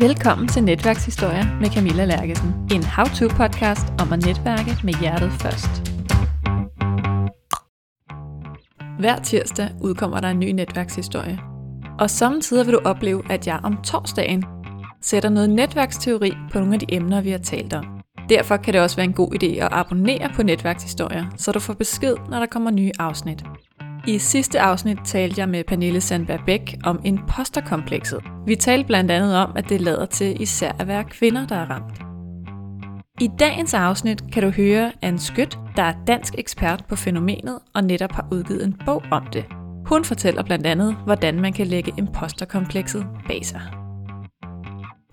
Velkommen til Netværkshistorier med Camilla Lærkesen. En how-to-podcast om at netværke med hjertet først. Hver tirsdag udkommer der en ny netværkshistorie. Og samtidig vil du opleve, at jeg om torsdagen sætter noget netværksteori på nogle af de emner, vi har talt om. Derfor kan det også være en god idé at abonnere på netværkshistorier, så du får besked, når der kommer nye afsnit. I sidste afsnit talte jeg med Pernille Sandberg Bæk om imposterkomplekset. Vi talte blandt andet om, at det lader til især at være kvinder, der er ramt. I dagens afsnit kan du høre Anne Skødt, der er dansk ekspert på fænomenet og netop har udgivet en bog om det. Hun fortæller blandt andet, hvordan man kan lægge imposterkomplekset bag sig.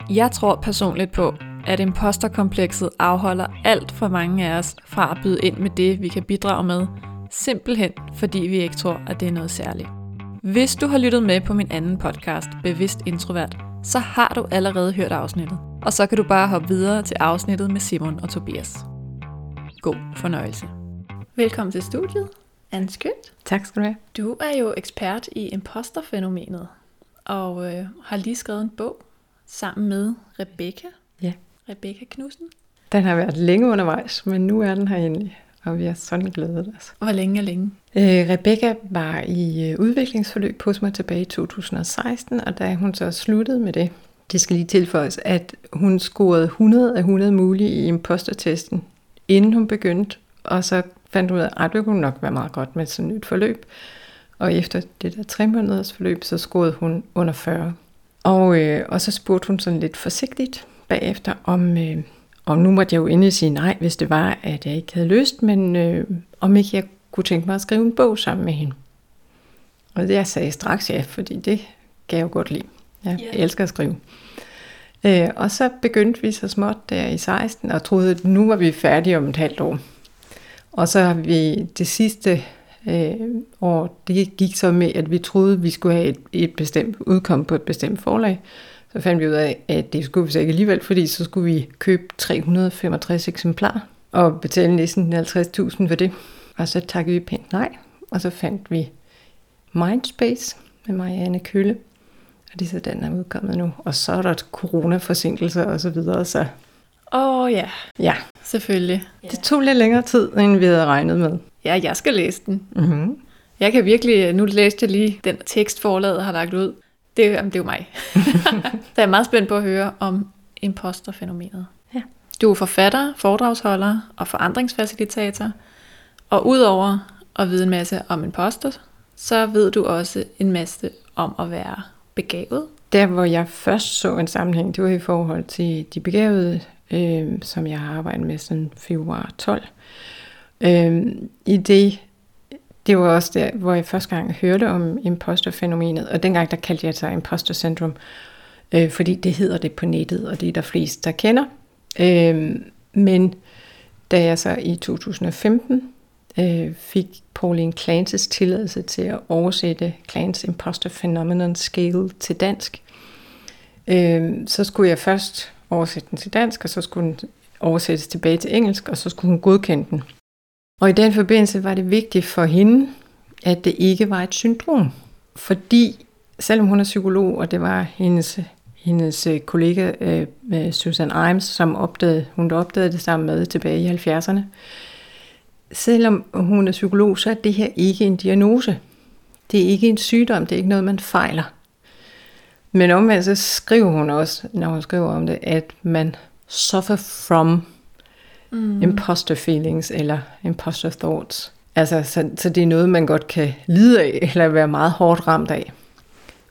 Jeg tror personligt på, at imposterkomplekset afholder alt for mange af os fra at byde ind med det, vi kan bidrage med, simpelthen fordi vi ikke tror, at det er noget særligt. Hvis du har lyttet med på min anden podcast, Bevidst Introvert, så har du allerede hørt afsnittet. Og så kan du bare hoppe videre til afsnittet med Simon og Tobias. God fornøjelse. Velkommen til studiet, Anne Skødt. Tak skal du have. Du er jo ekspert i imposterfænomenet, og øh, har lige skrevet en bog sammen med Rebecca. Ja. Rebecca Knudsen. Den har været længe undervejs, men nu er den her endelig, og vi er sådan glædet os. Hvor længe er længe? Øh, Rebecca var i øh, udviklingsforløb hos mig tilbage i 2016, og da hun så sluttede med det, det skal lige tilføjes, at hun scorede 100 af 100 mulige i impostertesten, inden hun begyndte, og så fandt hun ud af, at det kunne nok være meget godt med sådan et nyt forløb. Og efter det der tre måneders forløb, så scorede hun under 40. Og, øh, og så spurgte hun sådan lidt forsigtigt bagefter, om, øh, om nu måtte jeg jo endelig sige nej, hvis det var, at jeg ikke havde lyst, men øh, om ikke jeg kunne tænke mig at skrive en bog sammen med hende. Og det jeg sagde straks ja, fordi det kan jeg jo godt lide. Jeg Ja. elsker at skrive. Øh, og så begyndte vi så småt der i 16, og troede, at nu var vi færdige om et halvt år. Og så har vi det sidste øh, år, det gik så med, at vi troede, at vi skulle have et, et bestemt udkom på et bestemt forlag. Så fandt vi ud af, at det skulle vi så ikke alligevel, fordi så skulle vi købe 365 eksemplarer og betale næsten 50.000 for det. Og så takkede vi pænt nej, og så fandt vi Mindspace med Marianne Kølle. Og det er så den, der er udkommet nu. Og så er der coronaforsinkelser og så videre, så Åh oh, ja, ja. selvfølgelig. Det tog lidt længere tid, end vi havde regnet med. Ja, jeg skal læse den. Mm-hmm. Jeg kan virkelig, nu læste jeg lige den tekst, forlaget har lagt ud. Det, jamen, det er jo mig. så jeg er meget spændt på at høre om imposterfænomenet. Ja. Du er forfatter, foredragsholder og forandringsfacilitator. Og udover at vide en masse om imposter, så ved du også en masse om at være begavet. Der, hvor jeg først så en sammenhæng, det var i forhold til de begavede, øh, som jeg har arbejdet med siden februar 12. Øh, I det, det var også der, hvor jeg første gang hørte om imposterfænomenet, og dengang der kaldte jeg det sig imposter syndrom, øh, fordi det hedder det på nettet, og det er der flest, der kender. Øh, men da jeg så i 2015 øh, fik Pauline Clances tilladelse til at oversætte Clans Imposter Phenomenon Scale til dansk, øh, så skulle jeg først oversætte den til dansk, og så skulle den oversættes tilbage til engelsk, og så skulle hun godkende den. Og i den forbindelse var det vigtigt for hende, at det ikke var et syndrom. Fordi selvom hun er psykolog, og det var hendes, hendes kollega øh, øh Susan Imes, som opdagede, hun opdagede det sammen med tilbage i 70'erne, selvom hun er psykolog, så er det her ikke en diagnose. Det er ikke en sygdom, det er ikke noget, man fejler. Men omvendt så skriver hun også, når hun skriver om det, at man suffer from mm. imposter feelings eller imposter thoughts. Altså, så, så det er noget, man godt kan lide af, eller være meget hårdt ramt af.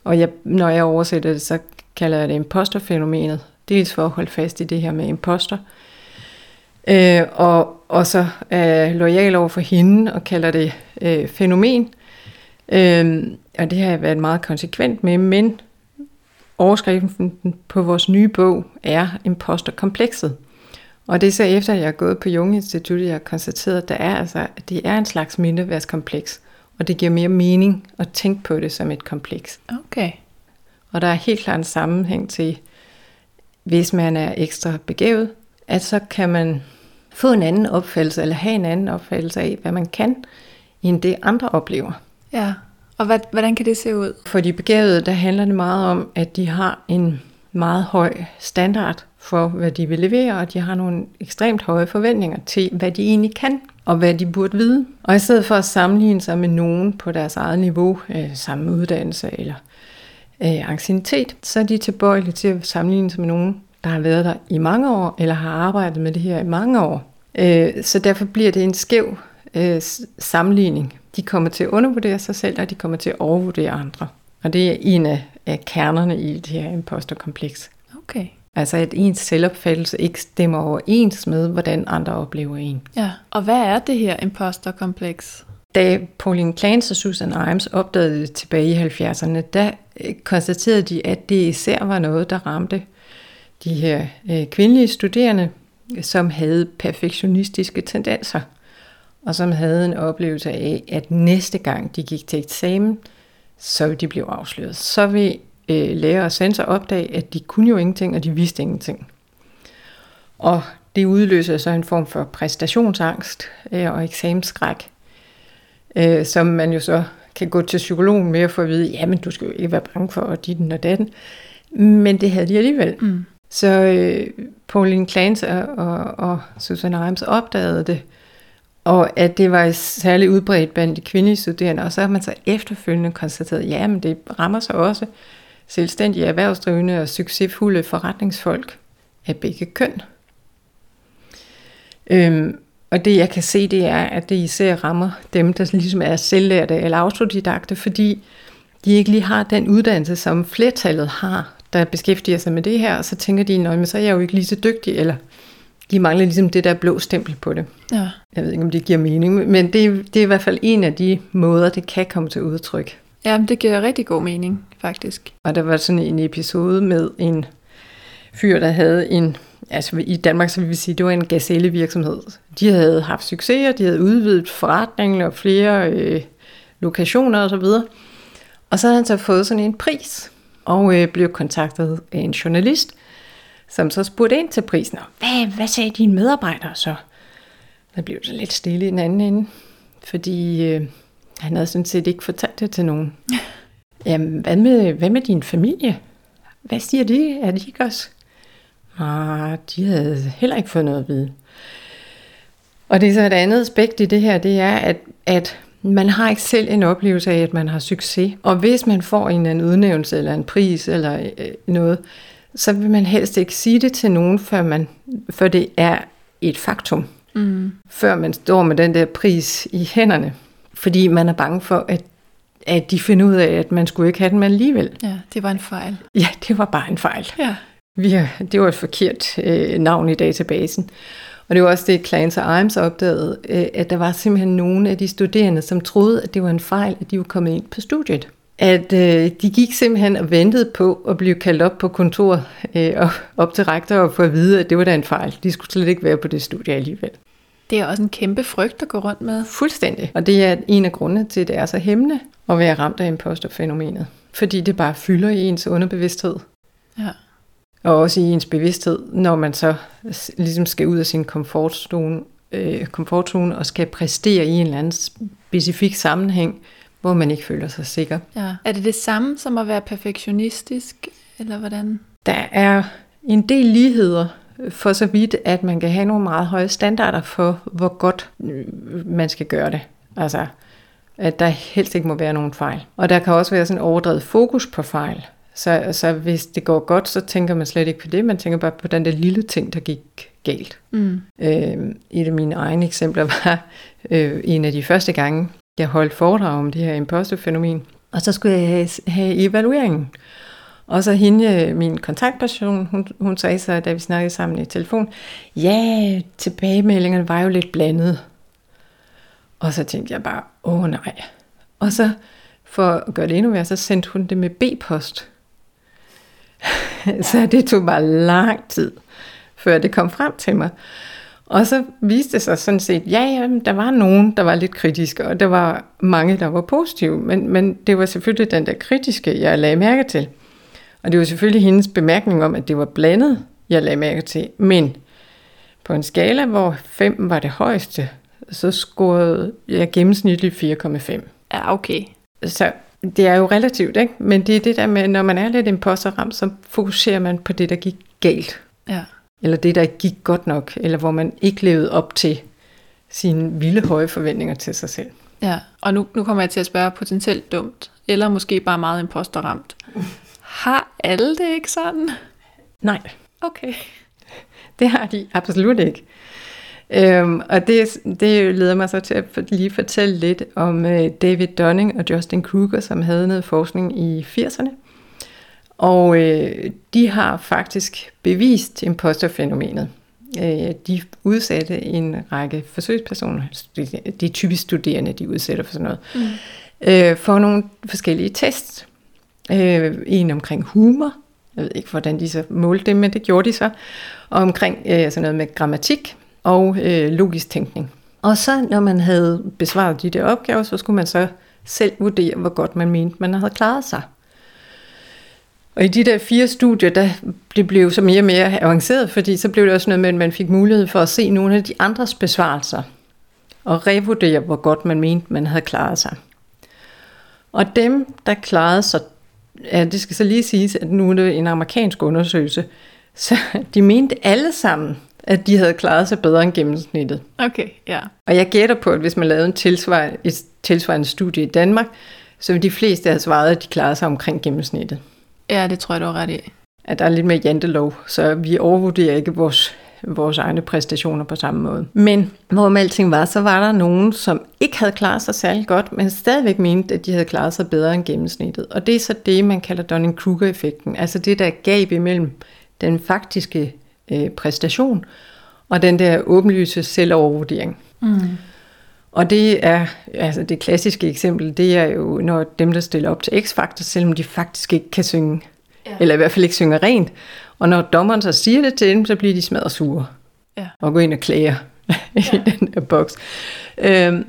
Og jeg, når jeg oversætter det, så kalder jeg det imposterfænomenet. Dels for at holde fast i det her med imposter. Øh, og, og så er jeg lojal over for hende og kalder det øh, fænomen. Øh, og det har jeg været meget konsekvent med, men overskriften på vores nye bog er imposterkomplekset. Og det er så efter, at jeg er gået på Jung Institut, jeg har konstateret, at der er altså, at det er en slags mindreværdskompleks. Og det giver mere mening at tænke på det som et kompleks. Okay. Og der er helt klart en sammenhæng til, hvis man er ekstra begavet, at så kan man få en anden opfattelse, eller have en anden opfattelse af, hvad man kan, end det andre oplever. Ja, og hvad, hvordan kan det se ud? For de begavede, der handler det meget om, at de har en meget høj standard for, hvad de vil levere, og de har nogle ekstremt høje forventninger til, hvad de egentlig kan, og hvad de burde vide. Og i stedet for at sammenligne sig med nogen på deres eget niveau, øh, samme uddannelse eller øh, ancienitet, så er de tilbøjelige til at sammenligne sig med nogen, der har været der i mange år, eller har arbejdet med det her i mange år. Øh, så derfor bliver det en skæv øh, sammenligning. De kommer til at undervurdere sig selv, og de kommer til at overvurdere andre. Og det er en af, af kernerne i det her imposterkompleks. Okay. Altså at ens selvopfattelse ikke stemmer overens med, hvordan andre oplever en. Ja, og hvad er det her imposterkompleks? Da Pauline Clance og Susan Imes opdagede det tilbage i 70'erne, der øh, konstaterede de, at det især var noget, der ramte de her øh, kvindelige studerende, som havde perfektionistiske tendenser, og som havde en oplevelse af, at næste gang de gik til eksamen, så ville de blive afsløret. Så vil øh, lærer og sensor opdage, at de kunne jo ingenting, og de vidste ingenting. Og det udløser så en form for præstationsangst øh, og eksamensskræk, øh, som man jo så kan gå til psykologen med at få at vide, jamen du skal jo ikke være bange for at dit og datten. Men det havde de alligevel. Mm. Så øh, Pauline Clance og, og, og Susanne Reims opdagede det, og at det var særligt udbredt blandt de kvindelige studerende, og så har man så efterfølgende konstateret, ja, men det rammer sig også selvstændige erhvervsdrivende og succesfulde forretningsfolk af begge køn. Øhm, og det jeg kan se, det er, at det især rammer dem, der ligesom er selvlærte eller autodidakte, fordi de ikke lige har den uddannelse, som flertallet har, der beskæftiger sig med det her, og så tænker de, men så er jeg jo ikke lige så dygtig, eller de mangler ligesom det der blå stempel på det. Ja. Jeg ved ikke, om det giver mening, men det, det er i hvert fald en af de måder, det kan komme til udtryk. Ja, det giver rigtig god mening, faktisk. Og der var sådan en episode med en fyr, der havde en, altså i Danmark, så vil vi sige, det var en gazellevirksomhed. De havde haft succeser, de havde udvidet forretningen og flere øh, lokationer og så videre. Og så havde han så fået sådan en pris, og øh, blev kontaktet af en journalist, som så spurgte ind til prisen, og hvad, hvad sagde dine medarbejdere så? Der blev det lidt stille i den anden ende, fordi øh, han havde sådan set ikke fortalt det til nogen. Jamen, hvad med, hvad med din familie? Hvad siger de? Er de ikke også? Ah, de havde heller ikke fået noget at vide. Og det er så et andet aspekt i det her, det er, at, at man har ikke selv en oplevelse af, at man har succes. Og hvis man får en eller anden udnævnelse, eller en pris, eller øh, noget, så vil man helst ikke sige det til nogen, før, man, før det er et faktum. Mm. Før man står med den der pris i hænderne. Fordi man er bange for, at, at de finder ud af, at man skulle ikke have den alligevel. Ja, det var en fejl. Ja, det var bare en fejl. Ja. Vi det var et forkert øh, navn i databasen. Og det var også det, Clans og Imes opdagede, øh, at der var simpelthen nogle af de studerende, som troede, at det var en fejl, at de var kommet ind på studiet. At øh, de gik simpelthen og ventede på at blive kaldt op på kontor øh, og op til rektor og få at vide, at det var da en fejl. De skulle slet ikke være på det studie alligevel. Det er også en kæmpe frygt at gå rundt med. Fuldstændig. Og det er en af grundene til, at det er så hæmmende at være ramt af imposterfænomenet. Fordi det bare fylder i ens underbevidsthed. Ja. Og også i ens bevidsthed, når man så ligesom skal ud af sin komfortzone, øh, komfortzone og skal præstere i en eller anden specifik sammenhæng, hvor man ikke føler sig sikker. Ja. Er det det samme som at være perfektionistisk, eller hvordan? Der er en del ligheder for så vidt, at man kan have nogle meget høje standarder for, hvor godt øh, man skal gøre det. Altså, at der helst ikke må være nogen fejl. Og der kan også være sådan overdrevet fokus på fejl. Så, så hvis det går godt, så tænker man slet ikke på det. Man tænker bare på den der lille ting, der gik galt. Mm. Øh, et af mine egne eksempler var øh, en af de første gange, jeg holdt foredrag om det her imposterfænomen. Og så skulle jeg have, have evalueringen. Og så hende, min kontaktperson, hun, hun sagde så, da vi snakkede sammen i telefon, ja, tilbagemeldingerne var jo lidt blandet. Og så tænkte jeg bare, åh nej. Og så, for at gøre det endnu mere, så sendte hun det med B-post. så det tog bare lang tid, før det kom frem til mig. Og så viste det sig sådan set, ja, ja, der var nogen, der var lidt kritiske, og der var mange, der var positive, men, men det var selvfølgelig den der kritiske, jeg lagde mærke til. Og det var selvfølgelig hendes bemærkning om, at det var blandet, jeg lagde mærke til. Men på en skala, hvor 5 var det højeste, så scorede jeg gennemsnitligt 4,5. Ja, okay. Så det er jo relativt, ikke? men det er det der med, når man er lidt imposterramt, så fokuserer man på det, der gik galt. Ja. Eller det, der ikke gik godt nok, eller hvor man ikke levede op til sine vilde høje forventninger til sig selv. Ja, og nu, nu kommer jeg til at spørge potentielt dumt, eller måske bare meget imposterramt. Har alle det ikke sådan? Nej, Okay. det har de absolut ikke. Øhm, og det, det leder mig så til at lige fortælle lidt om øh, David Dunning og Justin Kruger, som havde noget forskning i 80'erne. Og øh, de har faktisk bevist imposterfænomenet. Øh, de udsatte en række forsøgspersoner, det er typisk studerende, de udsætter for sådan noget, mm. øh, for nogle forskellige tests. Øh, en omkring humor, jeg ved ikke, hvordan de så målte det, men det gjorde de så, og omkring øh, sådan noget med grammatik og øh, logisk tænkning. Og så, når man havde besvaret de der opgaver, så skulle man så selv vurdere, hvor godt man mente, man havde klaret sig. Og i de der fire studier, der, det blev så mere og mere avanceret, fordi så blev det også noget med, at man fik mulighed for at se nogle af de andres besvarelser, og revurdere, hvor godt man mente, man havde klaret sig. Og dem, der klarede sig, ja, det skal så lige siges, at nu er det en amerikansk undersøgelse, så de mente alle sammen, at de havde klaret sig bedre end gennemsnittet. Okay, ja. Og jeg gætter på, at hvis man lavede en tilsvarende, et tilsvarende studie i Danmark, så vil de fleste have svaret, at de klarede sig omkring gennemsnittet. Ja, det tror jeg, du har ret i. At der er lidt mere jantelov, så vi overvurderer ikke vores, vores egne præstationer på samme måde. Men hvorom alting var, så var der nogen, som ikke havde klaret sig særlig godt, men stadigvæk mente, at de havde klaret sig bedre end gennemsnittet. Og det er så det, man kalder Dunning-Kruger-effekten. Altså det der gab imellem den faktiske øh, præstation og den der åbenlyse selvovervurdering. Mm. Og det er, altså det klassiske eksempel, det er jo, når dem, der stiller op til X-Factor, selvom de faktisk ikke kan synge, ja. eller i hvert fald ikke synger rent. Og når dommeren så siger det til dem, så bliver de smadret sure. Ja. Og går ind og klager ja. i den der boks. Øhm,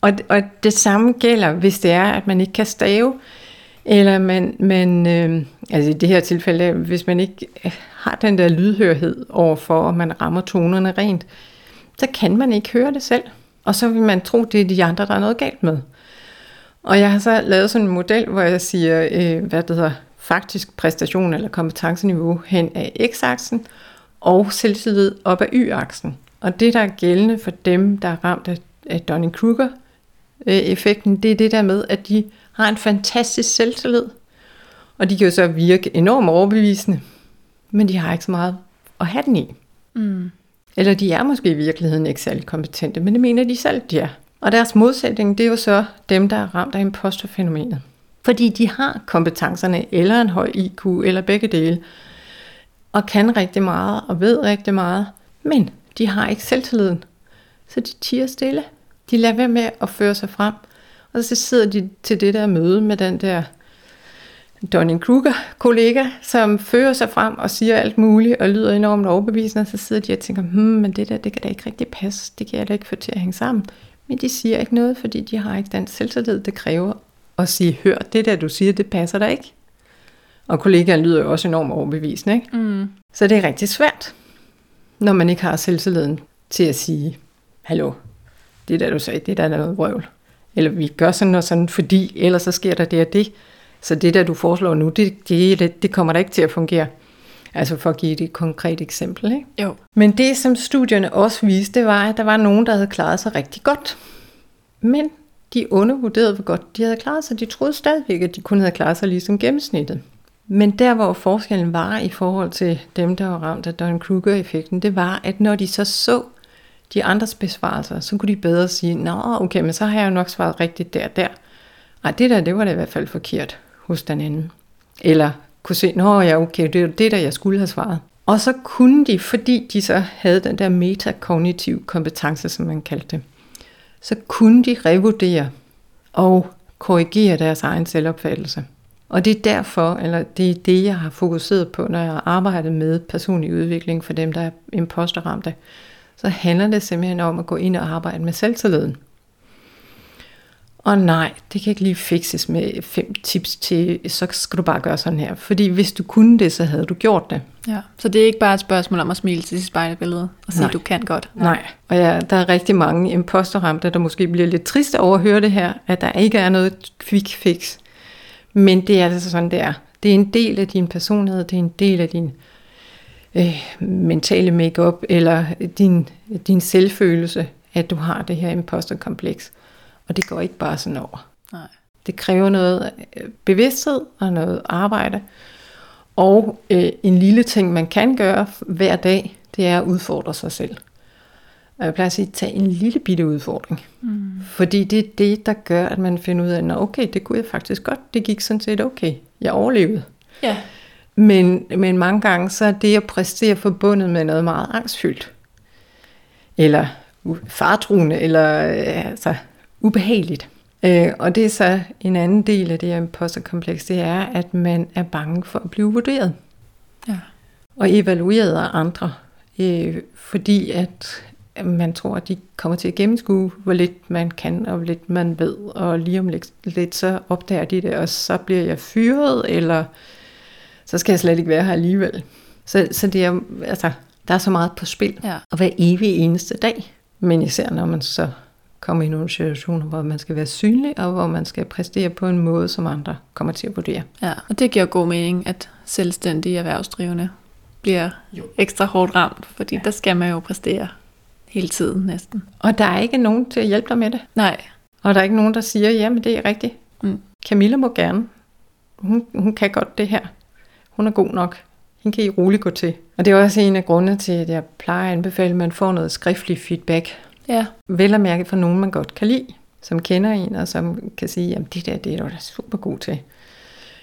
og, og det samme gælder, hvis det er, at man ikke kan stave, eller man, man øh, altså i det her tilfælde, hvis man ikke har den der lydhørhed overfor, at man rammer tonerne rent, så kan man ikke høre det selv. Og så vil man tro, det er de andre, der er noget galt med. Og jeg har så lavet sådan en model, hvor jeg siger, øh, hvad det hedder, faktisk præstation eller kompetenceniveau hen af x-aksen, og selvtillid op af y-aksen. Og det, der er gældende for dem, der er ramt af, af Dunning-Kruger-effekten, det er det der med, at de har en fantastisk selvtillid. Og de kan jo så virke enormt overbevisende, men de har ikke så meget at have den i. Mm. Eller de er måske i virkeligheden ikke særlig kompetente, men det mener de selv, de er. Og deres modsætning, det er jo så dem, der er ramt af imposterfænomenet. Fordi de har kompetencerne, eller en høj IQ, eller begge dele, og kan rigtig meget, og ved rigtig meget, men de har ikke selvtilliden. Så de tiger stille. De lader være med at føre sig frem, og så sidder de til det der møde med den der Donning-Kruger-kollega, som fører sig frem og siger alt muligt og lyder enormt overbevisende, og så sidder de og tænker, hmm, men det der, det kan da ikke rigtig passe, det kan jeg da ikke få til at hænge sammen. Men de siger ikke noget, fordi de har ikke den selvtillid, det kræver at sige, hør, det der du siger, det passer der ikke. Og kollegaen lyder jo også enormt overbevisende, ikke? Mm. Så det er rigtig svært, når man ikke har selvtilliden til at sige, hallo, det der du sagde, det der er noget vrøvl. Eller vi gør sådan og sådan, fordi ellers så sker der det og det. Så det der, du foreslår nu, det, det, det kommer der ikke til at fungere. Altså for at give et konkret eksempel. Ikke? Jo. Men det, som studierne også viste, det var, at der var nogen, der havde klaret sig rigtig godt. Men de undervurderede, hvor godt de havde klaret sig. De troede stadigvæk, at de kun havde klaret sig ligesom gennemsnittet. Men der, hvor forskellen var i forhold til dem, der var ramt af Dunning-Kruger-effekten, det var, at når de så så de andres besvarelser, så kunne de bedre sige, nå, okay, men så har jeg jo nok svaret rigtigt der der. Ej, det der, det var da i hvert fald forkert hos den anden. Eller kunne se, nå ja, okay, det er det der, jeg skulle have svaret. Og så kunne de, fordi de så havde den der metakognitiv kompetence, som man kaldte det, så kunne de revurdere og korrigere deres egen selvopfattelse. Og det er derfor, eller det er det, jeg har fokuseret på, når jeg har arbejdet med personlig udvikling for dem, der er imposterramte, så handler det simpelthen om at gå ind og arbejde med selvtilliden. Og nej, det kan ikke lige fikses med fem tips til, så skal du bare gøre sådan her. Fordi hvis du kunne det, så havde du gjort det. Ja. Så det er ikke bare et spørgsmål om at smile til sit spejlbillede og sige, Nej. du kan godt. Nej, og ja, der er rigtig mange imposterramte, der måske bliver lidt triste over at høre det her, at der ikke er noget quick fix. Men det er altså sådan, det er. Det er en del af din personlighed, det er en del af din øh, mentale makeup eller din, din selvfølelse, at du har det her imposterkompleks. Og det går ikke bare sådan over. Nej. Det kræver noget øh, bevidsthed og noget arbejde. Og øh, en lille ting, man kan gøre hver dag, det er at udfordre sig selv. Og jeg plejer at sige, tag en lille bitte udfordring. Mm. Fordi det er det, der gør, at man finder ud af, at okay, det kunne jeg faktisk godt. Det gik sådan set okay. Jeg overlevede. Ja. Men, men mange gange, så er det at præstere forbundet med noget meget angstfyldt. Eller fartruende, eller øh, altså, ubehageligt. Øh, og det er så en anden del af det her imposterkompleks, det er, at man er bange for at blive vurderet. Ja. Og evalueret af andre. Øh, fordi at man tror, at de kommer til at gennemskue, hvor lidt man kan, og hvor lidt man ved. Og lige om lidt, lidt så opdager de det, og så bliver jeg fyret, eller så skal jeg slet ikke være her alligevel. Så, så det er, altså, der er så meget på spil. Ja. Og hver evig eneste dag. Men især når man så kommer i nogle situationer, hvor man skal være synlig, og hvor man skal præstere på en måde, som andre kommer til at vurdere. Ja, og det giver god mening, at selvstændige erhvervsdrivende bliver jo. ekstra hårdt ramt, fordi ja. der skal man jo præstere hele tiden næsten. Og der er ikke nogen til at hjælpe dig med det. Nej. Og der er ikke nogen, der siger, jamen det er rigtigt. Mm. Camilla må gerne. Hun, hun kan godt det her. Hun er god nok. Hende kan I roligt gå til. Og det er også en af grundene til, at jeg plejer at anbefale, at man får noget skriftlig feedback. Ja. Vel at mærke fra nogen, man godt kan lide. Som kender en, og som kan sige, jamen det der, det er du da super god til.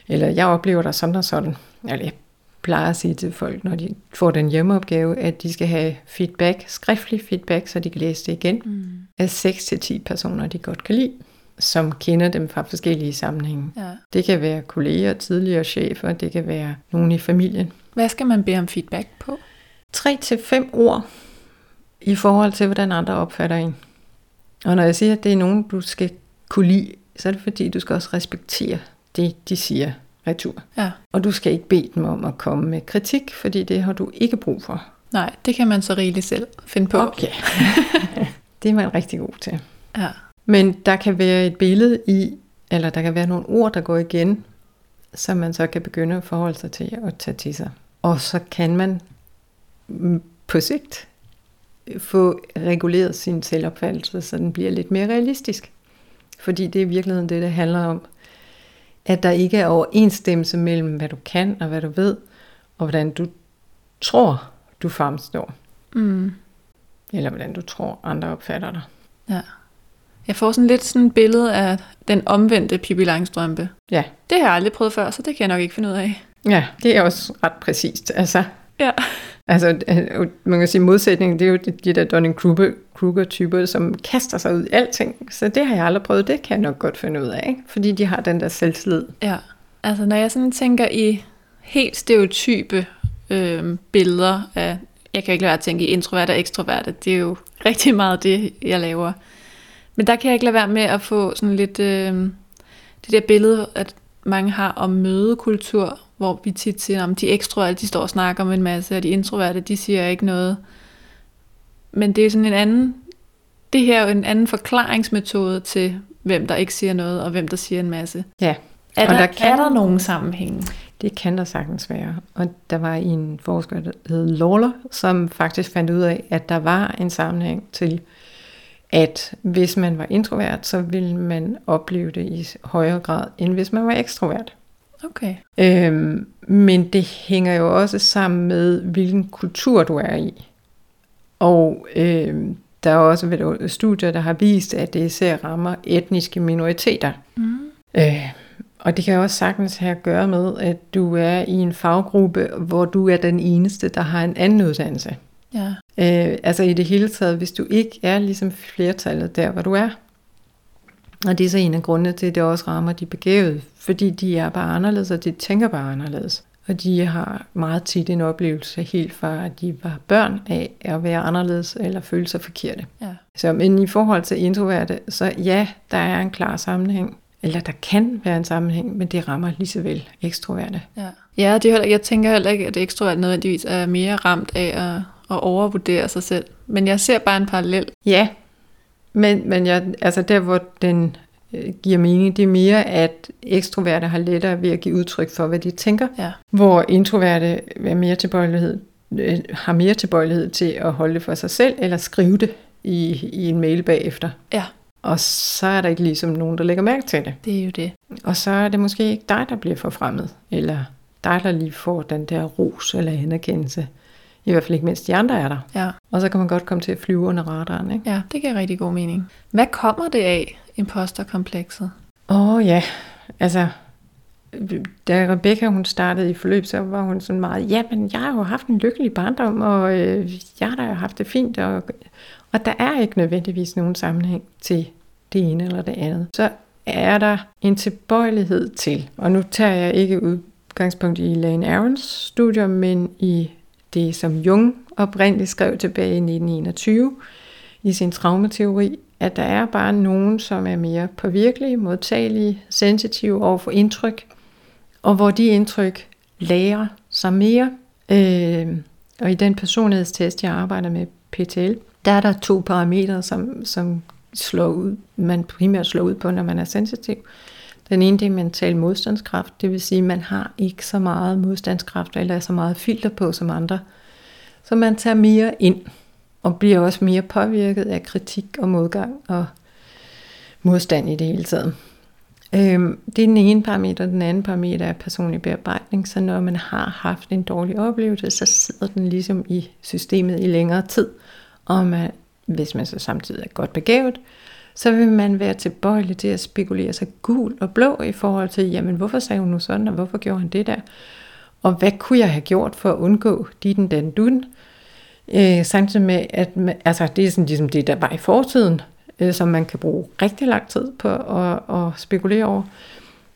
Eller jeg oplever dig sådan og sådan. Eller jeg plejer at sige til folk, når de får den hjemmeopgave, at de skal have feedback, skriftlig feedback, så de kan læse det igen, Mm. af 6-10 personer, de godt kan lide, som kender dem fra forskellige sammenhænge. Ja. Det kan være kolleger, tidligere chefer, det kan være nogen i familien. Hvad skal man bede om feedback på? 3-5 ord i forhold til, hvordan andre opfatter en. Og når jeg siger, at det er nogen, du skal kunne lide, så er det fordi, du skal også respektere det, de siger retur. Ja. Og du skal ikke bede dem om at komme med kritik, fordi det har du ikke brug for. Nej, det kan man så rigeligt selv finde på. Okay. det er man rigtig god til. Ja. Men der kan være et billede i, eller der kan være nogle ord, der går igen, som man så kan begynde at forholde sig til og tage til sig. Og så kan man mm, på sigt få reguleret sin selvopfattelse, så den bliver lidt mere realistisk. Fordi det er i virkeligheden det, det handler om. At der ikke er overensstemmelse mellem, hvad du kan og hvad du ved, og hvordan du tror, du fremstår. Mm. Eller hvordan du tror, andre opfatter dig. ja. Jeg får sådan lidt sådan et billede af den omvendte Pippi Langstrømpe. Ja, Det har jeg aldrig prøvet før, så det kan jeg nok ikke finde ud af. ja det er også ret præcist. Altså, Ja. Altså, øh, man kan sige, modsætningen, det er jo de de der Dunning-Kruger-typer, som kaster sig ud i alting. Så det har jeg aldrig prøvet, det kan jeg nok godt finde ud af, ikke? fordi de har den der selvtillid. Ja, altså når jeg sådan tænker i helt stereotype øh, billeder af, jeg kan ikke lade være at tænke i introverte og ekstroverte, det er jo rigtig meget det, jeg laver. Men der kan jeg ikke lade være med at få sådan lidt øh, det der billede, at mange har om mødekultur, hvor vi tit siger, at de ekstroverte, de står og snakker om en masse, og de introverte, de siger ikke noget. Men det er sådan en anden, det her er jo en anden forklaringsmetode til, hvem der ikke siger noget, og hvem der siger en masse. Ja, Er, Og der, der kan... er der nogen sammenhæng? det kan der sagtens være. Og der var en forsker, der hed Lawler, som faktisk fandt ud af, at der var en sammenhæng til, at hvis man var introvert, så ville man opleve det i højere grad, end hvis man var ekstrovert. Okay. Øhm, men det hænger jo også sammen med, hvilken kultur du er i. Og øhm, der er også studier, der har vist, at det især rammer etniske minoriteter. Mm. Øh, og det kan også sagtens have at gøre med, at du er i en faggruppe, hvor du er den eneste, der har en anden uddannelse. Ja. Øh, altså i det hele taget, hvis du ikke er ligesom flertallet der, hvor du er. Og det er så en af grundene til, at det også rammer de begavede, fordi de er bare anderledes, og de tænker bare anderledes. Og de har meget tit en oplevelse helt fra, at de var børn af at være anderledes eller føle sig forkerte. Ja. Så, men i forhold til introverte, så ja, der er en klar sammenhæng. Eller der kan være en sammenhæng, men det rammer lige så vel ekstroverte. Ja, ja det er heller, jeg tænker heller ikke, at ekstrovert nødvendigvis er mere ramt af at, at overvurdere sig selv. Men jeg ser bare en parallel. Ja, men, men jeg, altså der, hvor den øh, giver mening. Det er mere, at ekstroverte har lettere ved at give udtryk for, hvad de tænker, Ja. hvor introverte er mere tilbøjelighed, øh, har mere tilbøjelighed til at holde det for sig selv, eller skrive det i, i en mail bagefter. Ja, Og så er der ikke ligesom nogen, der lægger mærke til det. det er jo det. Og så er det måske ikke dig, der bliver forfremmet, eller dig, der lige får den der ros eller anerkendelse. I hvert fald ikke, mens de andre er der. Ja. Og så kan man godt komme til at flyve under radaren, ikke? ja, det giver rigtig god mening. Hvad kommer det af, imposterkomplekset? Åh oh, ja, altså, da Rebecca hun startede i forløb, så var hun sådan meget, ja, men jeg har jo haft en lykkelig barndom, og øh, jeg har da haft det fint, og, og der er ikke nødvendigvis nogen sammenhæng til det ene eller det andet. Så er der en tilbøjelighed til, og nu tager jeg ikke udgangspunkt i Lane Arons studier, men i det, som Jung oprindeligt skrev tilbage i 1921 i sin traumateori, at der er bare nogen, som er mere påvirkelige, modtagelige, sensitive over for indtryk, og hvor de indtryk lærer sig mere. Øh, og i den personlighedstest, jeg arbejder med, PTL, der er der to parametre, som, som slår ud, man primært slår ud på, når man er sensitiv. Den ene det er mental modstandskraft, det vil sige, at man har ikke så meget modstandskraft, eller så meget filter på som andre. Så man tager mere ind, og bliver også mere påvirket af kritik og modgang og modstand i det hele taget. Øhm, det er den ene parameter. Den anden parameter er personlig bearbejdning. Så når man har haft en dårlig oplevelse, så sidder den ligesom i systemet i længere tid. Og man, hvis man så samtidig er godt begavet, så vil man være tilbøjelig til at spekulere sig gul og blå i forhold til, jamen hvorfor sagde hun nu sådan, og hvorfor gjorde han det der? Og hvad kunne jeg have gjort for at undgå ditten den dun? Øh, samtidig med, at man, altså, det er sådan ligesom det, der var i fortiden, øh, som man kan bruge rigtig lang tid på at, at spekulere over.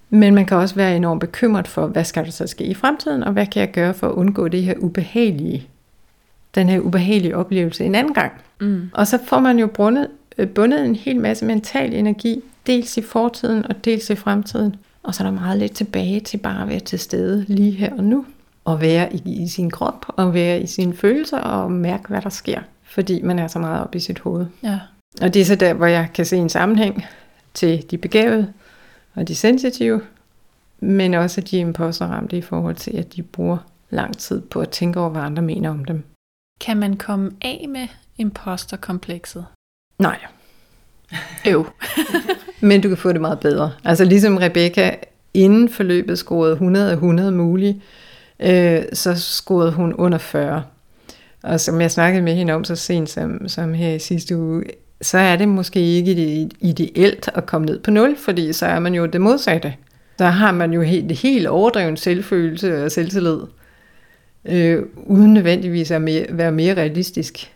Men man kan også være enormt bekymret for, hvad skal der så ske i fremtiden, og hvad kan jeg gøre for at undgå det her ubehagelige, den her ubehagelige oplevelse en anden gang. Mm. Og så får man jo bundet, øh, bundet en hel masse mental energi, dels i fortiden og dels i fremtiden. Og så er der meget lidt tilbage til bare at være til stede lige her og nu. Og være i, i sin krop, og være i sine følelser, og mærke, hvad der sker. Fordi man er så meget op i sit hoved. Ja. Og det er så der, hvor jeg kan se en sammenhæng til de begavede og de sensitive, men også de imposterramte i forhold til, at de bruger lang tid på at tænke over, hvad andre mener om dem. Kan man komme af med imposterkomplekset? Nej, Øv. men du kan få det meget bedre. Altså ligesom Rebecca inden forløbet scorede 100 af 100 mulige, øh, så scorede hun under 40. Og som jeg snakkede med hende om så sent som, som her i sidste uge, så er det måske ikke ideelt at komme ned på 0, fordi så er man jo det modsatte. Så har man jo helt, helt overdreven selvfølelse og selvtillid, øh, uden nødvendigvis at mere, være mere realistisk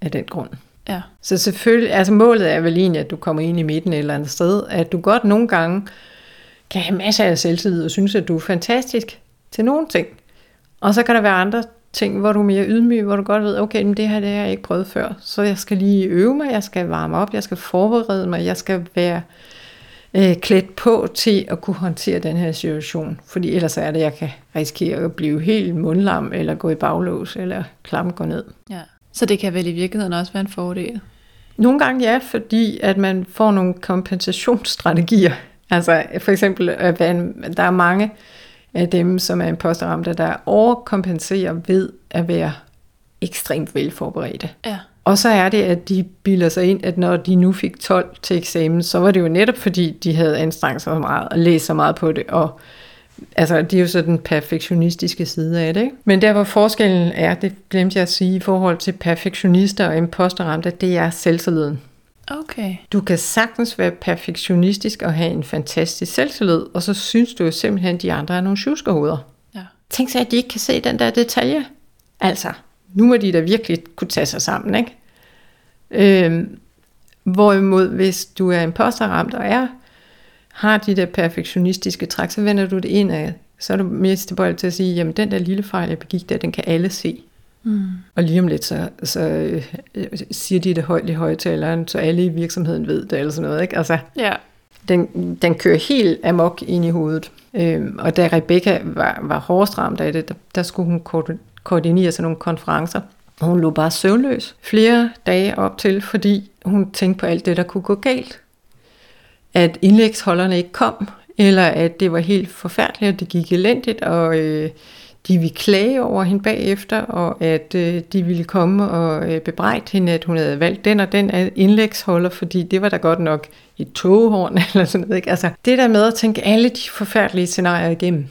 af den grund. Ja. Så selvfølgelig, altså målet er vel egentlig, at du kommer ind i midten et eller andet sted, at du godt nogle gange kan have masser af selvtillid og synes, at du er fantastisk til nogle ting. Og så kan der være andre ting, hvor du er mere ydmyg, hvor du godt ved, okay, men det her det har jeg ikke prøvet før, så jeg skal lige øve mig, jeg skal varme op, jeg skal forberede mig, jeg skal være øh, klædt på til at kunne håndtere den her situation. Fordi ellers er det, jeg kan risikere at blive helt mundlam, eller gå i baglås, eller klappen gå ned. ja. Så det kan vel i virkeligheden også være en fordel? Nogle gange ja, fordi at man får nogle kompensationsstrategier. Altså for eksempel, der er mange af dem, som er imposterramte, der overkompenserer ved at være ekstremt velforberedte. Ja. Og så er det, at de bilder sig ind, at når de nu fik 12 til eksamen, så var det jo netop fordi, de havde anstrengt sig så meget og læst så meget på det. Og altså, det er jo så den perfektionistiske side af det. Ikke? Men der, hvor forskellen er, det glemte jeg at sige, i forhold til perfektionister og imposterramte, det er selvtilliden. Okay. Du kan sagtens være perfektionistisk og have en fantastisk selvtillid, og så synes du jo simpelthen, at de andre er nogle tjuskerhoveder. Ja. Tænk sig, at de ikke kan se den der detalje. Altså, nu må de da virkelig kunne tage sig sammen, ikke? Øhm, hvorimod, hvis du er imposterramt og er, har de der perfektionistiske træk, så vender du det ind af, så er du mest tilbøjelig til at sige, jamen den der lille fejl, jeg begik der, den kan alle se. Mm. Og lige om lidt, så, så øh, siger de det højt i højtaleren, så alle i virksomheden ved det, eller sådan noget, ikke? Altså, Ja. den, den kører helt amok ind i hovedet. Øhm, og da Rebecca var, var hårdest ramt af det, der, der skulle hun ko- koordinere sådan nogle konferencer. Og hun lå bare søvnløs flere dage op til, fordi hun tænkte på alt det, der kunne gå galt at indlægsholderne ikke kom, eller at det var helt forfærdeligt, og det gik elendigt, og øh, de ville klage over hende bagefter, og at øh, de ville komme og øh, bebrejde hende, at hun havde valgt den og den indlægsholder, fordi det var da godt nok et togehorn eller sådan noget. Ikke? Altså, det der med at tænke alle de forfærdelige scenarier igennem,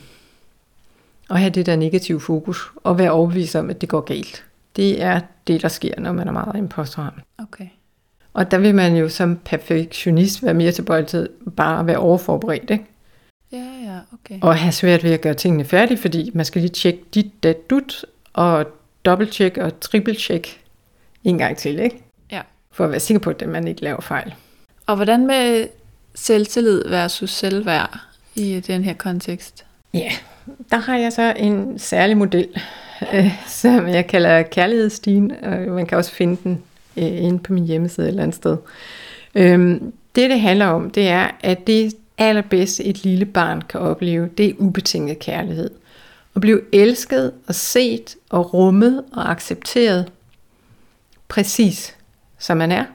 og have det der negative fokus, og være overbevist om, at det går galt. Det er det, der sker, når man er meget imposterramt. Okay. Og der vil man jo som perfektionist være mere tilbøjelig til bare at være overforberedt, ikke? Ja, ja, okay. Og have svært ved at gøre tingene færdige, fordi man skal lige tjekke dit, dat, dut, og dobbelttjek og trippeltjek en gang til, ikke? Ja. For at være sikker på, at man ikke laver fejl. Og hvordan med selvtillid versus selvværd i den her kontekst? Ja, der har jeg så en særlig model, øh, som jeg kalder kærlighedsstigen, og man kan også finde den øh, inde på min hjemmeside et eller andet sted. Øhm, det, det handler om, det er, at det allerbedste et lille barn kan opleve, det er ubetinget kærlighed. At blive elsket og set og rummet og accepteret præcis som man er,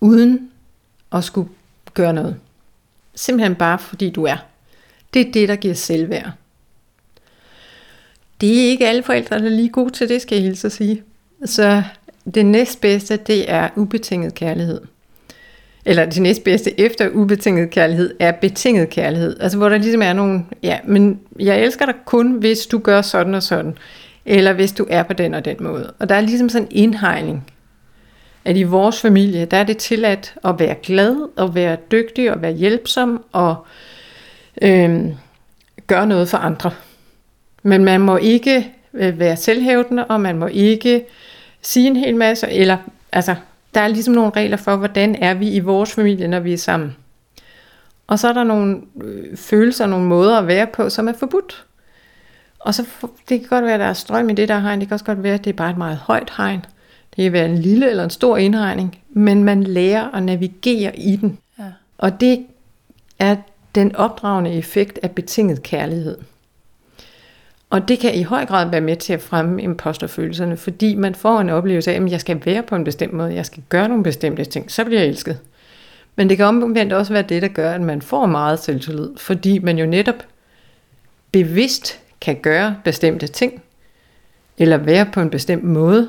uden at skulle gøre noget. Simpelthen bare fordi du er. Det er det, der giver selvværd. Det er ikke alle forældre, der er lige gode til det, skal jeg hilse at sige. Så det næstbedste, det er ubetinget kærlighed. Eller det næstbedste efter ubetinget kærlighed er betinget kærlighed. Altså hvor der ligesom er nogle, ja, men jeg elsker dig kun, hvis du gør sådan og sådan. Eller hvis du er på den og den måde. Og der er ligesom sådan en indhegning. At i vores familie, der er det tilladt at være glad, og være dygtig, og være hjælpsom, og øh, gøre noget for andre. Men man må ikke øh, være selvhævdende, og man må ikke sige en hel masse, eller altså, der er ligesom nogle regler for, hvordan er vi i vores familie, når vi er sammen. Og så er der nogle øh, følelser, nogle måder at være på, som er forbudt. Og så det kan godt være, at der er strøm i det der hegn. Det kan også godt være, at det er bare et meget højt hegn. Det kan være en lille eller en stor indhegning. Men man lærer at navigere i den. Ja. Og det er den opdragende effekt af betinget kærlighed. Og det kan i høj grad være med til at fremme imposterfølelserne, fordi man får en oplevelse af, at jeg skal være på en bestemt måde, jeg skal gøre nogle bestemte ting, så bliver jeg elsket. Men det kan omvendt også være det, der gør, at man får meget selvtillid, fordi man jo netop bevidst kan gøre bestemte ting, eller være på en bestemt måde.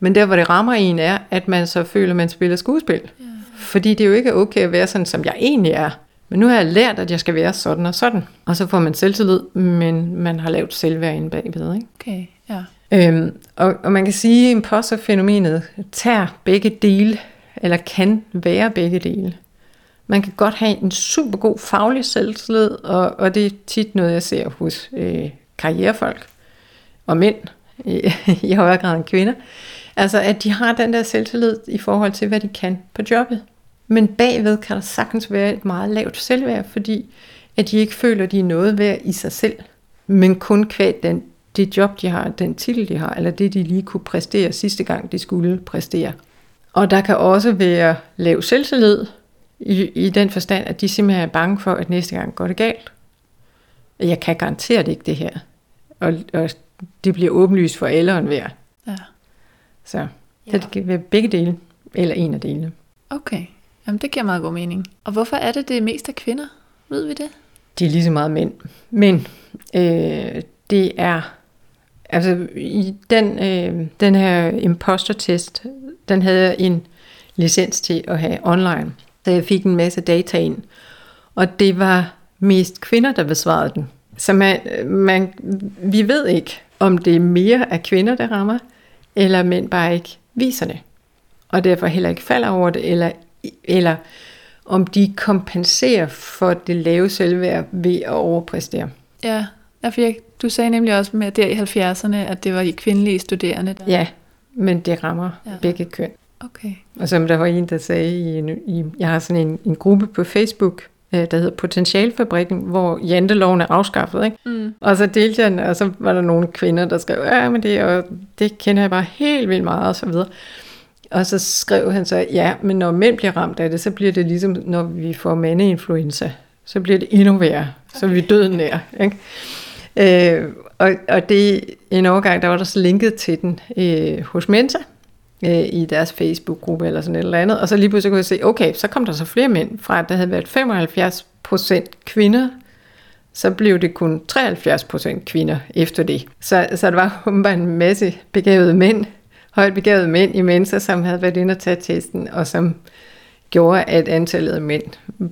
Men der, hvor det rammer en, er, at man så føler, at man spiller skuespil. Ja. Fordi det er jo ikke okay at være sådan, som jeg egentlig er. Men nu har jeg lært, at jeg skal være sådan og sådan. Og så får man selvtillid, men man har lavet selvværd inde bagved. Ikke? Okay, ja. Øhm, og, og man kan sige, at imposterfænomenet tager begge dele, eller kan være begge dele. Man kan godt have en super god faglig selvtillid, og, og det er tit noget, jeg ser hos øh, karrierefolk og mænd, i højere grad end kvinder. Altså, at de har den der selvtillid i forhold til, hvad de kan på jobbet. Men bagved kan der sagtens være et meget lavt selvværd, fordi at de ikke føler, at de er noget værd i sig selv, men kun kvæg den, det job, de har, den titel, de har, eller det, de lige kunne præstere sidste gang, de skulle præstere. Og der kan også være lav selvtillid, i, i den forstand, at de simpelthen er bange for, at næste gang går det galt. Jeg kan garantere det ikke, det her. Og, og det bliver åbenlyst for alle og enhver. Ja. Så, ja. så det kan være begge dele, eller en af delene. Okay. Jamen, det giver meget god mening. Og hvorfor er det, det er mest af kvinder? Ved vi det? De er lige så meget mænd. Men øh, det er... Altså, i den, øh, den her imposter-test, den havde jeg en licens til at have online. Så jeg fik en masse data ind. Og det var mest kvinder, der besvarede den. Så man, man, vi ved ikke, om det er mere af kvinder, der rammer, eller mænd bare ikke viser det. Og derfor heller ikke falder over det, eller eller om de kompenserer for det lave selvværd ved at overpræstere. Ja, for jeg, du sagde nemlig også med der i 70'erne, at det var i kvindelige studerende. Der... Ja, men det rammer ja. begge køn. Okay. Og som der var en, der sagde, i, i, jeg har sådan en, en gruppe på Facebook, øh, der hedder Potentialfabrikken, hvor janteloven er afskaffet. Ikke? Mm. Og så delte jeg den, og så var der nogle kvinder, der skrev, ja, men det, og det kender jeg bare helt vildt meget, og så videre. Og så skrev han så, ja, men når mænd bliver ramt af det, så bliver det ligesom, når vi får mandeinfluenza. Så bliver det endnu værre. Så er vi døden nær. Ikke? Øh, og, og det en overgang, der var der så linket til den øh, hos Mensa. øh, i deres Facebook-gruppe eller sådan et eller andet. Og så lige pludselig kunne jeg se, okay, så kom der så flere mænd fra, at der havde været 75 procent kvinder, så blev det kun 73 procent kvinder efter det. Så, så der var bare en masse begavede mænd, højt begavede mænd i Mensa, som havde været inde og tage testen, og som gjorde, at antallet af mænd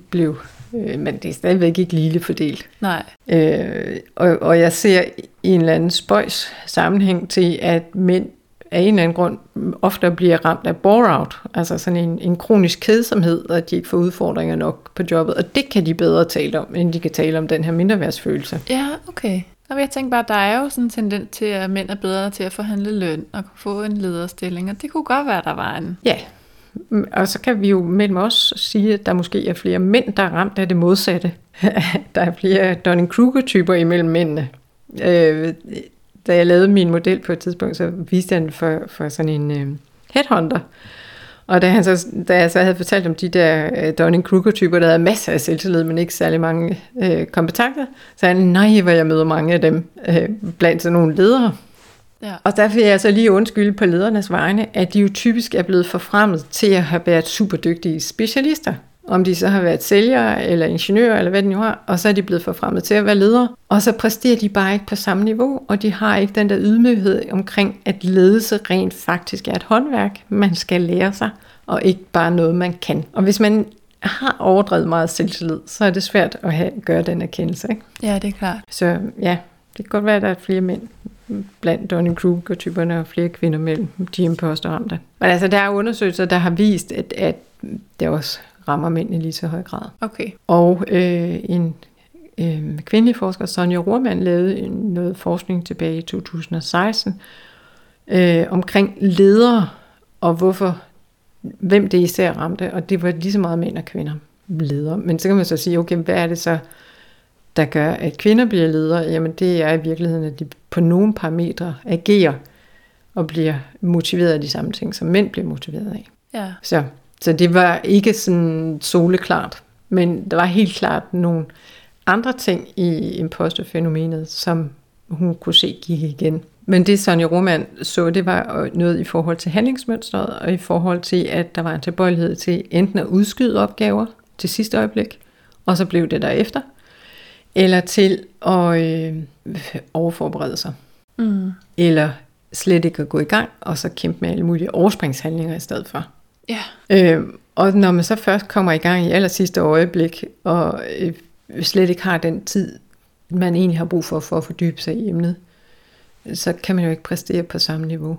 blev, øh, men det er stadigvæk ikke lille fordelt. Nej. Øh, og, og jeg ser i en eller anden spøjs sammenhæng til, at mænd af en eller anden grund ofte bliver ramt af bore-out, altså sådan en, en kronisk kedsomhed, at de ikke får udfordringer nok på jobbet, og det kan de bedre tale om, end de kan tale om den her mindreværdsfølelse. Ja, okay. Og jeg tænker bare, der er jo sådan en tendens til, at mænd er bedre til at forhandle løn og få en lederstilling, og det kunne godt være, der var en... Ja, og så kan vi jo mellem os sige, at der måske er flere mænd, der er ramt af det modsatte. der er flere Dunning-Kruger-typer imellem mændene. Øh, da jeg lavede min model på et tidspunkt, så viste jeg den for, for sådan en øh, headhunter. Og da, han så, da jeg så havde fortalt om de der øh, Dunning-Kruger-typer, der havde masser af selvtillid, men ikke særlig mange øh, kompetencer, så han, nej, hvor jeg møder mange af dem øh, blandt sådan nogle ledere. Ja. Og der vil jeg så lige undskylde på ledernes vegne, at de jo typisk er blevet forfremmet til at have været super dygtige specialister. Om de så har været sælgere eller ingeniører eller hvad de nu har, og så er de blevet forfremmet til at være ledere. Og så præsterer de bare ikke på samme niveau, og de har ikke den der ydmyghed omkring, at ledelse rent faktisk er et håndværk, man skal lære sig, og ikke bare noget, man kan. Og hvis man har overdrevet meget selvtillid, så er det svært at have, gøre den erkendelse. Ikke? Ja, det er klart. Så ja, det kan godt være, at der er flere mænd blandt Dunning-Kruger-typerne og flere kvinder mellem de imposterramte. Men altså, der er undersøgelser, der har vist, at, at det også rammer mænd i lige så høj grad. Okay. Og øh, en øh, kvindelig forsker, Sonja Rormann, lavede noget forskning tilbage i 2016 øh, omkring ledere og hvorfor, hvem det især ramte, og det var lige så meget mænd og kvinder ledere. Men så kan man så sige, okay, hvad er det så, der gør, at kvinder bliver ledere? Jamen det er i virkeligheden, at de på nogle parametre agerer og bliver motiveret af de samme ting, som mænd bliver motiveret af. Ja. Så så det var ikke sådan soleklart, men der var helt klart nogle andre ting i imposterfænomenet, som hun kunne se gik igen. Men det Sonja Roman så, det var noget i forhold til handlingsmønstret, og i forhold til, at der var en tilbøjelighed til enten at udskyde opgaver til sidste øjeblik, og så blev det derefter, eller til at øh, overforberede sig. Mm. Eller slet ikke at gå i gang, og så kæmpe med alle mulige overspringshandlinger i stedet for. Ja. Øh, og når man så først kommer i gang i aller sidste øjeblik, og øh, slet ikke har den tid, man egentlig har brug for, for at fordybe sig i emnet, så kan man jo ikke præstere på samme niveau,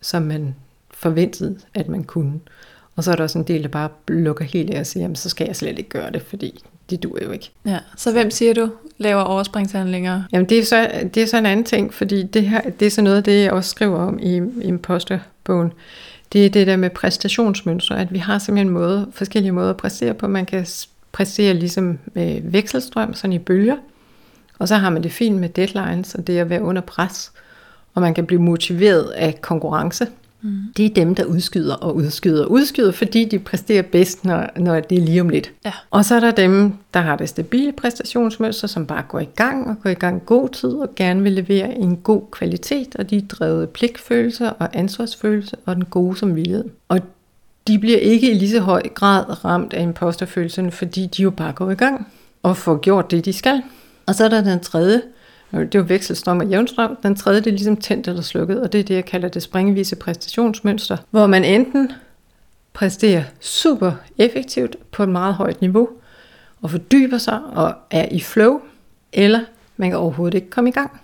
som man forventede, at man kunne. Og så er der også en del, der bare lukker helt af og siger, jamen så skal jeg slet ikke gøre det, fordi det duer jo ikke. Ja, så hvem siger du laver overspringshandlinger? Jamen det er så, det er så en anden ting, fordi det, her, det er så noget af det, jeg også skriver om i, i imposterbogen det er det der med præstationsmønstre, at vi har simpelthen måde, forskellige måder at præstere på. Man kan præstere ligesom med vekselstrøm, sådan i bølger, og så har man det fint med deadlines, og det at være under pres, og man kan blive motiveret af konkurrence. Mm. Det er dem, der udskyder og udskyder og udskyder, fordi de præsterer bedst, når, når det er lige om lidt. Ja. Og så er der dem, der har det stabile præstationsmønster, som bare går i gang og går i gang god tid og gerne vil levere en god kvalitet, og de er drevet pligtfølelse og ansvarsfølelse og den gode samvittighed. Og de bliver ikke i lige så høj grad ramt af imposterfølelsen, fordi de jo bare går i gang og får gjort det, de skal. Og så er der den tredje, det er jo vekselstrøm og jævnstrøm. Den tredje, det er ligesom tændt eller slukket, og det er det, jeg kalder det springvise præstationsmønster, hvor man enten præsterer super effektivt på et meget højt niveau, og fordyber sig og er i flow, eller man kan overhovedet ikke komme i gang.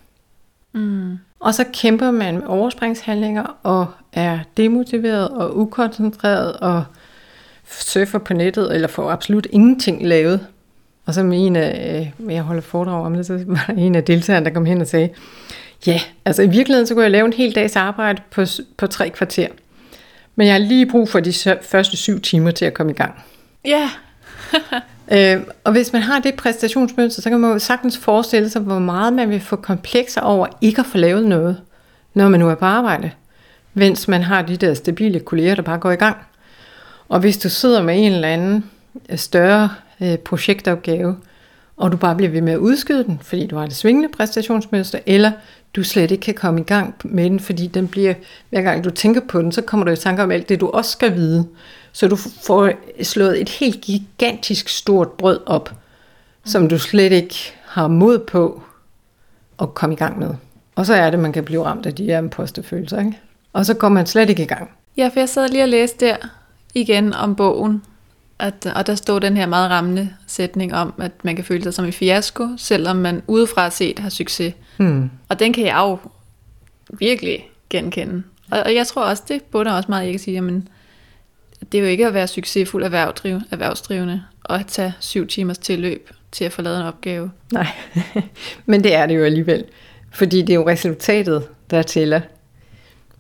Mm. Og så kæmper man med overspringshandlinger og er demotiveret og ukoncentreret og surfer på nettet eller får absolut ingenting lavet. Og så med en af, øh, jeg holder foredrag om det, så var der en af deltagerne, der kom hen og sagde, ja, altså i virkeligheden, så kunne jeg lave en hel dags arbejde på, på tre kvarter. Men jeg har lige brug for de første syv timer til at komme i gang. Ja. øh, og hvis man har det præstationsmønster, så kan man jo sagtens forestille sig, hvor meget man vil få komplekser over ikke at få lavet noget, når man nu er på arbejde. Mens man har de der stabile kolleger, der bare går i gang. Og hvis du sidder med en eller anden større øh, projektopgave, og du bare bliver ved med at udskyde den, fordi du har det svingende præstationsmønster, eller du slet ikke kan komme i gang med den, fordi den bliver, hver gang du tænker på den, så kommer du i tanke om alt det, du også skal vide. Så du får slået et helt gigantisk stort brød op, som du slet ikke har mod på at komme i gang med. Og så er det, man kan blive ramt af de her imposterfølelser, ikke? Og så kommer man slet ikke i gang. Ja, for jeg sad lige og læste der igen om bogen, at, og der stod den her meget rammende sætning om, at man kan føle sig som en fiasko, selvom man udefra set har succes. Hmm. Og den kan jeg jo virkelig genkende. Og, og jeg tror også, det bunder også meget, jeg kan sige, jamen, det er jo ikke at være succesfuld erhvervsdriv, erhvervsdrivende og at tage syv timers tilløb til at få lavet en opgave. Nej, men det er det jo alligevel. Fordi det er jo resultatet, der tæller.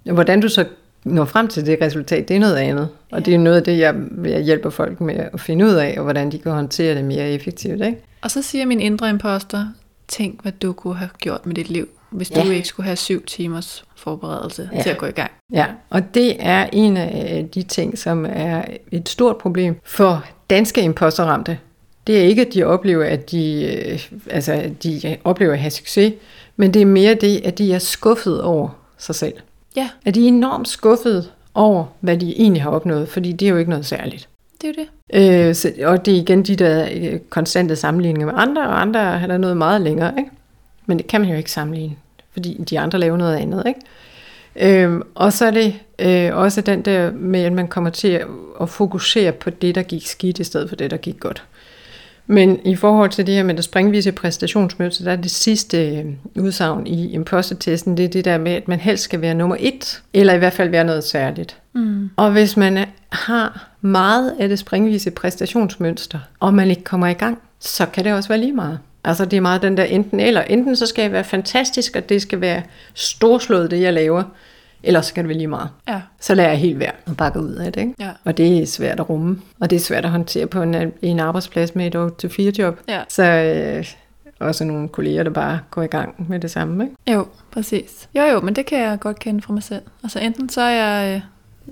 Hvordan du så når frem til det resultat, det er noget andet. Og ja. det er noget af det, jeg, jeg hjælper folk med at finde ud af, og hvordan de kan håndtere det mere effektivt. Ikke? Og så siger min indre imposter, tænk hvad du kunne have gjort med dit liv, hvis ja. du ikke skulle have syv timers forberedelse ja. til at gå i gang. Ja, og det er en af de ting, som er et stort problem for danske imposterramte. Det er ikke, at de oplever, at de, øh, altså, de oplever at have succes, men det er mere det, at de er skuffet over sig selv. Ja. At de er enormt skuffet over, hvad de egentlig har opnået, fordi det er jo ikke noget særligt. Det er jo det. Øh, så, og det er igen de der øh, konstante sammenligninger med andre, og andre har der noget meget længere, ikke? Men det kan man jo ikke sammenligne, fordi de andre laver noget andet, ikke? Øh, og så er det øh, også den der med, at man kommer til at, at fokusere på det, der gik skidt, i stedet for det, der gik godt. Men i forhold til det her med det springvise præstationsmønster, der er det sidste øh, udsagn i impostertesten, det er det der med, at man helst skal være nummer et, eller i hvert fald være noget særligt. Mm. Og hvis man har meget af det springvise præstationsmønster, og man ikke kommer i gang, så kan det også være lige meget. Altså det er meget den der enten eller. Enten så skal jeg være fantastisk, og det skal være storslået, det jeg laver, ellers kan det være lige meget. Ja. Så lader jeg helt være og bakker ud af det. Ikke? Ja. Og det er svært at rumme, og det er svært at håndtere på en, en arbejdsplads med et 8-4 job. Ja. Så øh, også nogle kolleger, der bare går i gang med det samme. Ikke? Jo, præcis. Jo, jo, men det kan jeg godt kende fra mig selv. Altså enten så er jeg øh,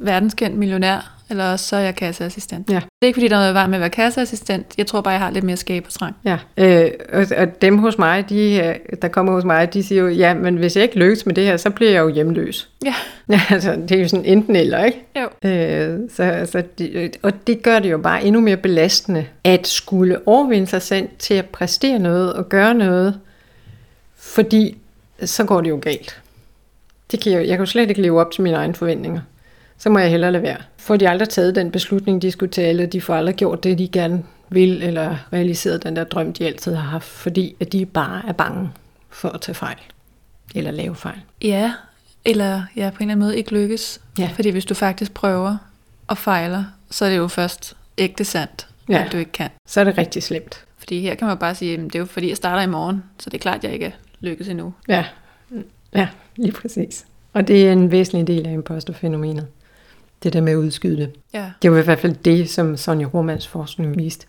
verdenskendt millionær, eller også så er jeg kasseassistent. Ja. Det er ikke fordi, der er noget vej med at være kasseassistent. Jeg tror bare, jeg har lidt mere skabertrang. Ja, øh, og, og dem hos mig, de, øh, der kommer hos mig, de siger jo, ja, men hvis jeg ikke lykkes med det her, så bliver jeg jo hjemløs. Ja. Ja, altså, det er jo sådan enten eller, ikke? Jo. Øh, så, altså, de, og det gør det jo bare endnu mere belastende, at skulle overvinde sig selv til at præstere noget og gøre noget, fordi så går det jo galt. Det kan jeg, jeg kan jo slet ikke leve op til mine egne forventninger. Så må jeg hellere lade være. Får de aldrig taget den beslutning, de skulle tage, eller de får aldrig gjort det, de gerne vil, eller realiseret den der drøm, de altid har haft, fordi at de bare er bange for at tage fejl, eller lave fejl. Ja, eller ja, på en eller anden måde ikke lykkes. Ja. Fordi hvis du faktisk prøver og fejler, så er det jo først ægte sandt, Ja. at du ikke kan. Så er det rigtig slemt. Fordi her kan man bare sige, at det er jo fordi, jeg starter i morgen, så det er klart, at jeg ikke er lykkes endnu. Ja, ja lige præcis. Og det er en væsentlig del af imposterfænomenet. Det der med at udskyde det. Ja. Det var i hvert fald det, som Sonja Romans forskning viste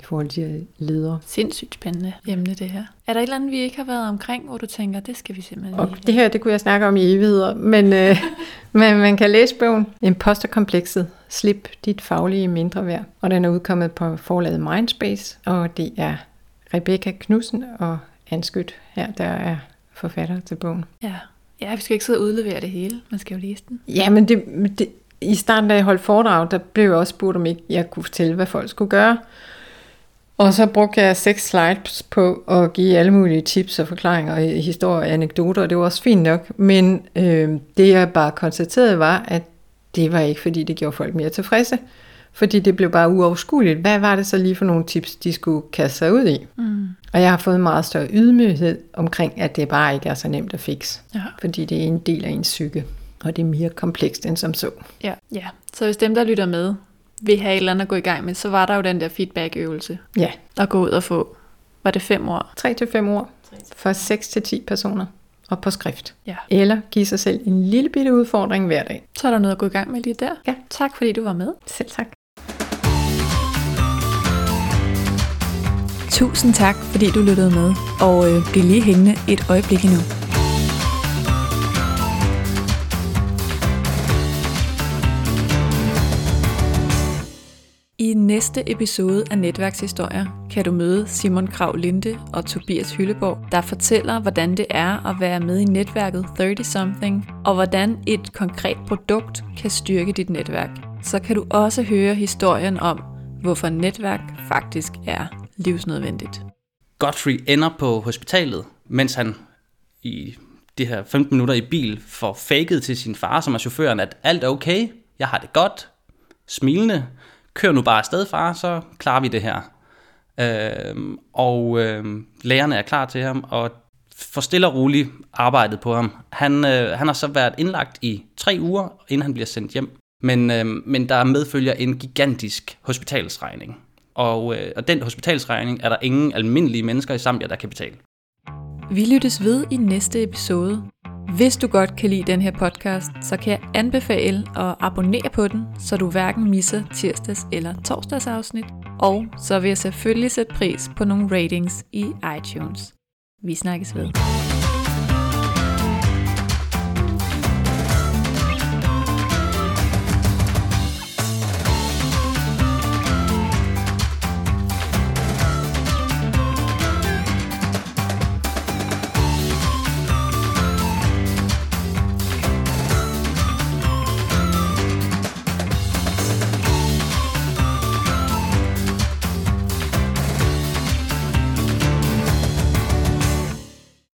i forhold til ledere. Sindssygt spændende emne, det her. Er der et eller andet, vi ikke har været omkring, hvor du tænker, det skal vi simpelthen Og lige... det her, det kunne jeg snakke om i evigheder, men, øh, men man kan læse bogen Imposterkomplekset. Slip dit faglige mindre værd. Og den er udkommet på forlaget Mindspace, og det er Rebecca Knudsen og Anskyt her, der er forfatter til bogen. Ja. ja, vi skal ikke sidde og udlevere det hele. Man skal jo læse den. Ja, men det, det, i starten, da jeg holdt foredrag, der blev jeg også spurgt, om ikke jeg kunne fortælle, hvad folk skulle gøre. Og så brugte jeg seks slides på at give alle mulige tips og forklaringer, og historier og anekdoter, og det var også fint nok. Men øh, det jeg bare konstaterede var, at det var ikke, fordi det gjorde folk mere tilfredse. Fordi det blev bare uoverskueligt. Hvad var det så lige for nogle tips, de skulle kaste sig ud i? Mm. Og jeg har fået meget større ydmyghed omkring, at det bare ikke er så nemt at fikse. Ja. Fordi det er en del af ens psyke, og det er mere komplekst end som så. Ja. ja. Så hvis dem, der lytter med, vil have et eller andet at gå i gang med, så var der jo den der feedback-øvelse. Ja, At gå ud og få, var det fem år? 3-5 ord for 6-10 personer og på skrift. Ja. Eller give sig selv en lille bitte udfordring hver dag. Så er der noget at gå i gang med lige der. Ja. Tak fordi du var med. Selv tak. Tusind tak, fordi du lyttede med, og øh, bliv lige hængende et øjeblik endnu. I næste episode af Netværkshistorier kan du møde Simon Krav Linde og Tobias Hylleborg, der fortæller, hvordan det er at være med i netværket 30-something, og hvordan et konkret produkt kan styrke dit netværk. Så kan du også høre historien om, hvorfor netværk faktisk er livsnødvendigt. Godfrey ender på hospitalet, mens han i de her 15 minutter i bil får faked til sin far, som er chaufføren, at alt er okay, jeg har det godt, smilende, kør nu bare afsted, far, så klarer vi det her. Øh, og øh, lærerne er klar til ham, og får stille og roligt arbejdet på ham. Han, øh, han har så været indlagt i tre uger, inden han bliver sendt hjem. Men, øh, men der medfølger en gigantisk hospitalsregning. Og, øh, og den hospitalsregning er der ingen almindelige mennesker i Zambia, der kan betale. Vi lyttes ved i næste episode. Hvis du godt kan lide den her podcast, så kan jeg anbefale at abonnere på den, så du hverken misser tirsdags eller torsdags afsnit. Og så vil jeg selvfølgelig sætte pris på nogle ratings i iTunes. Vi snakkes ved.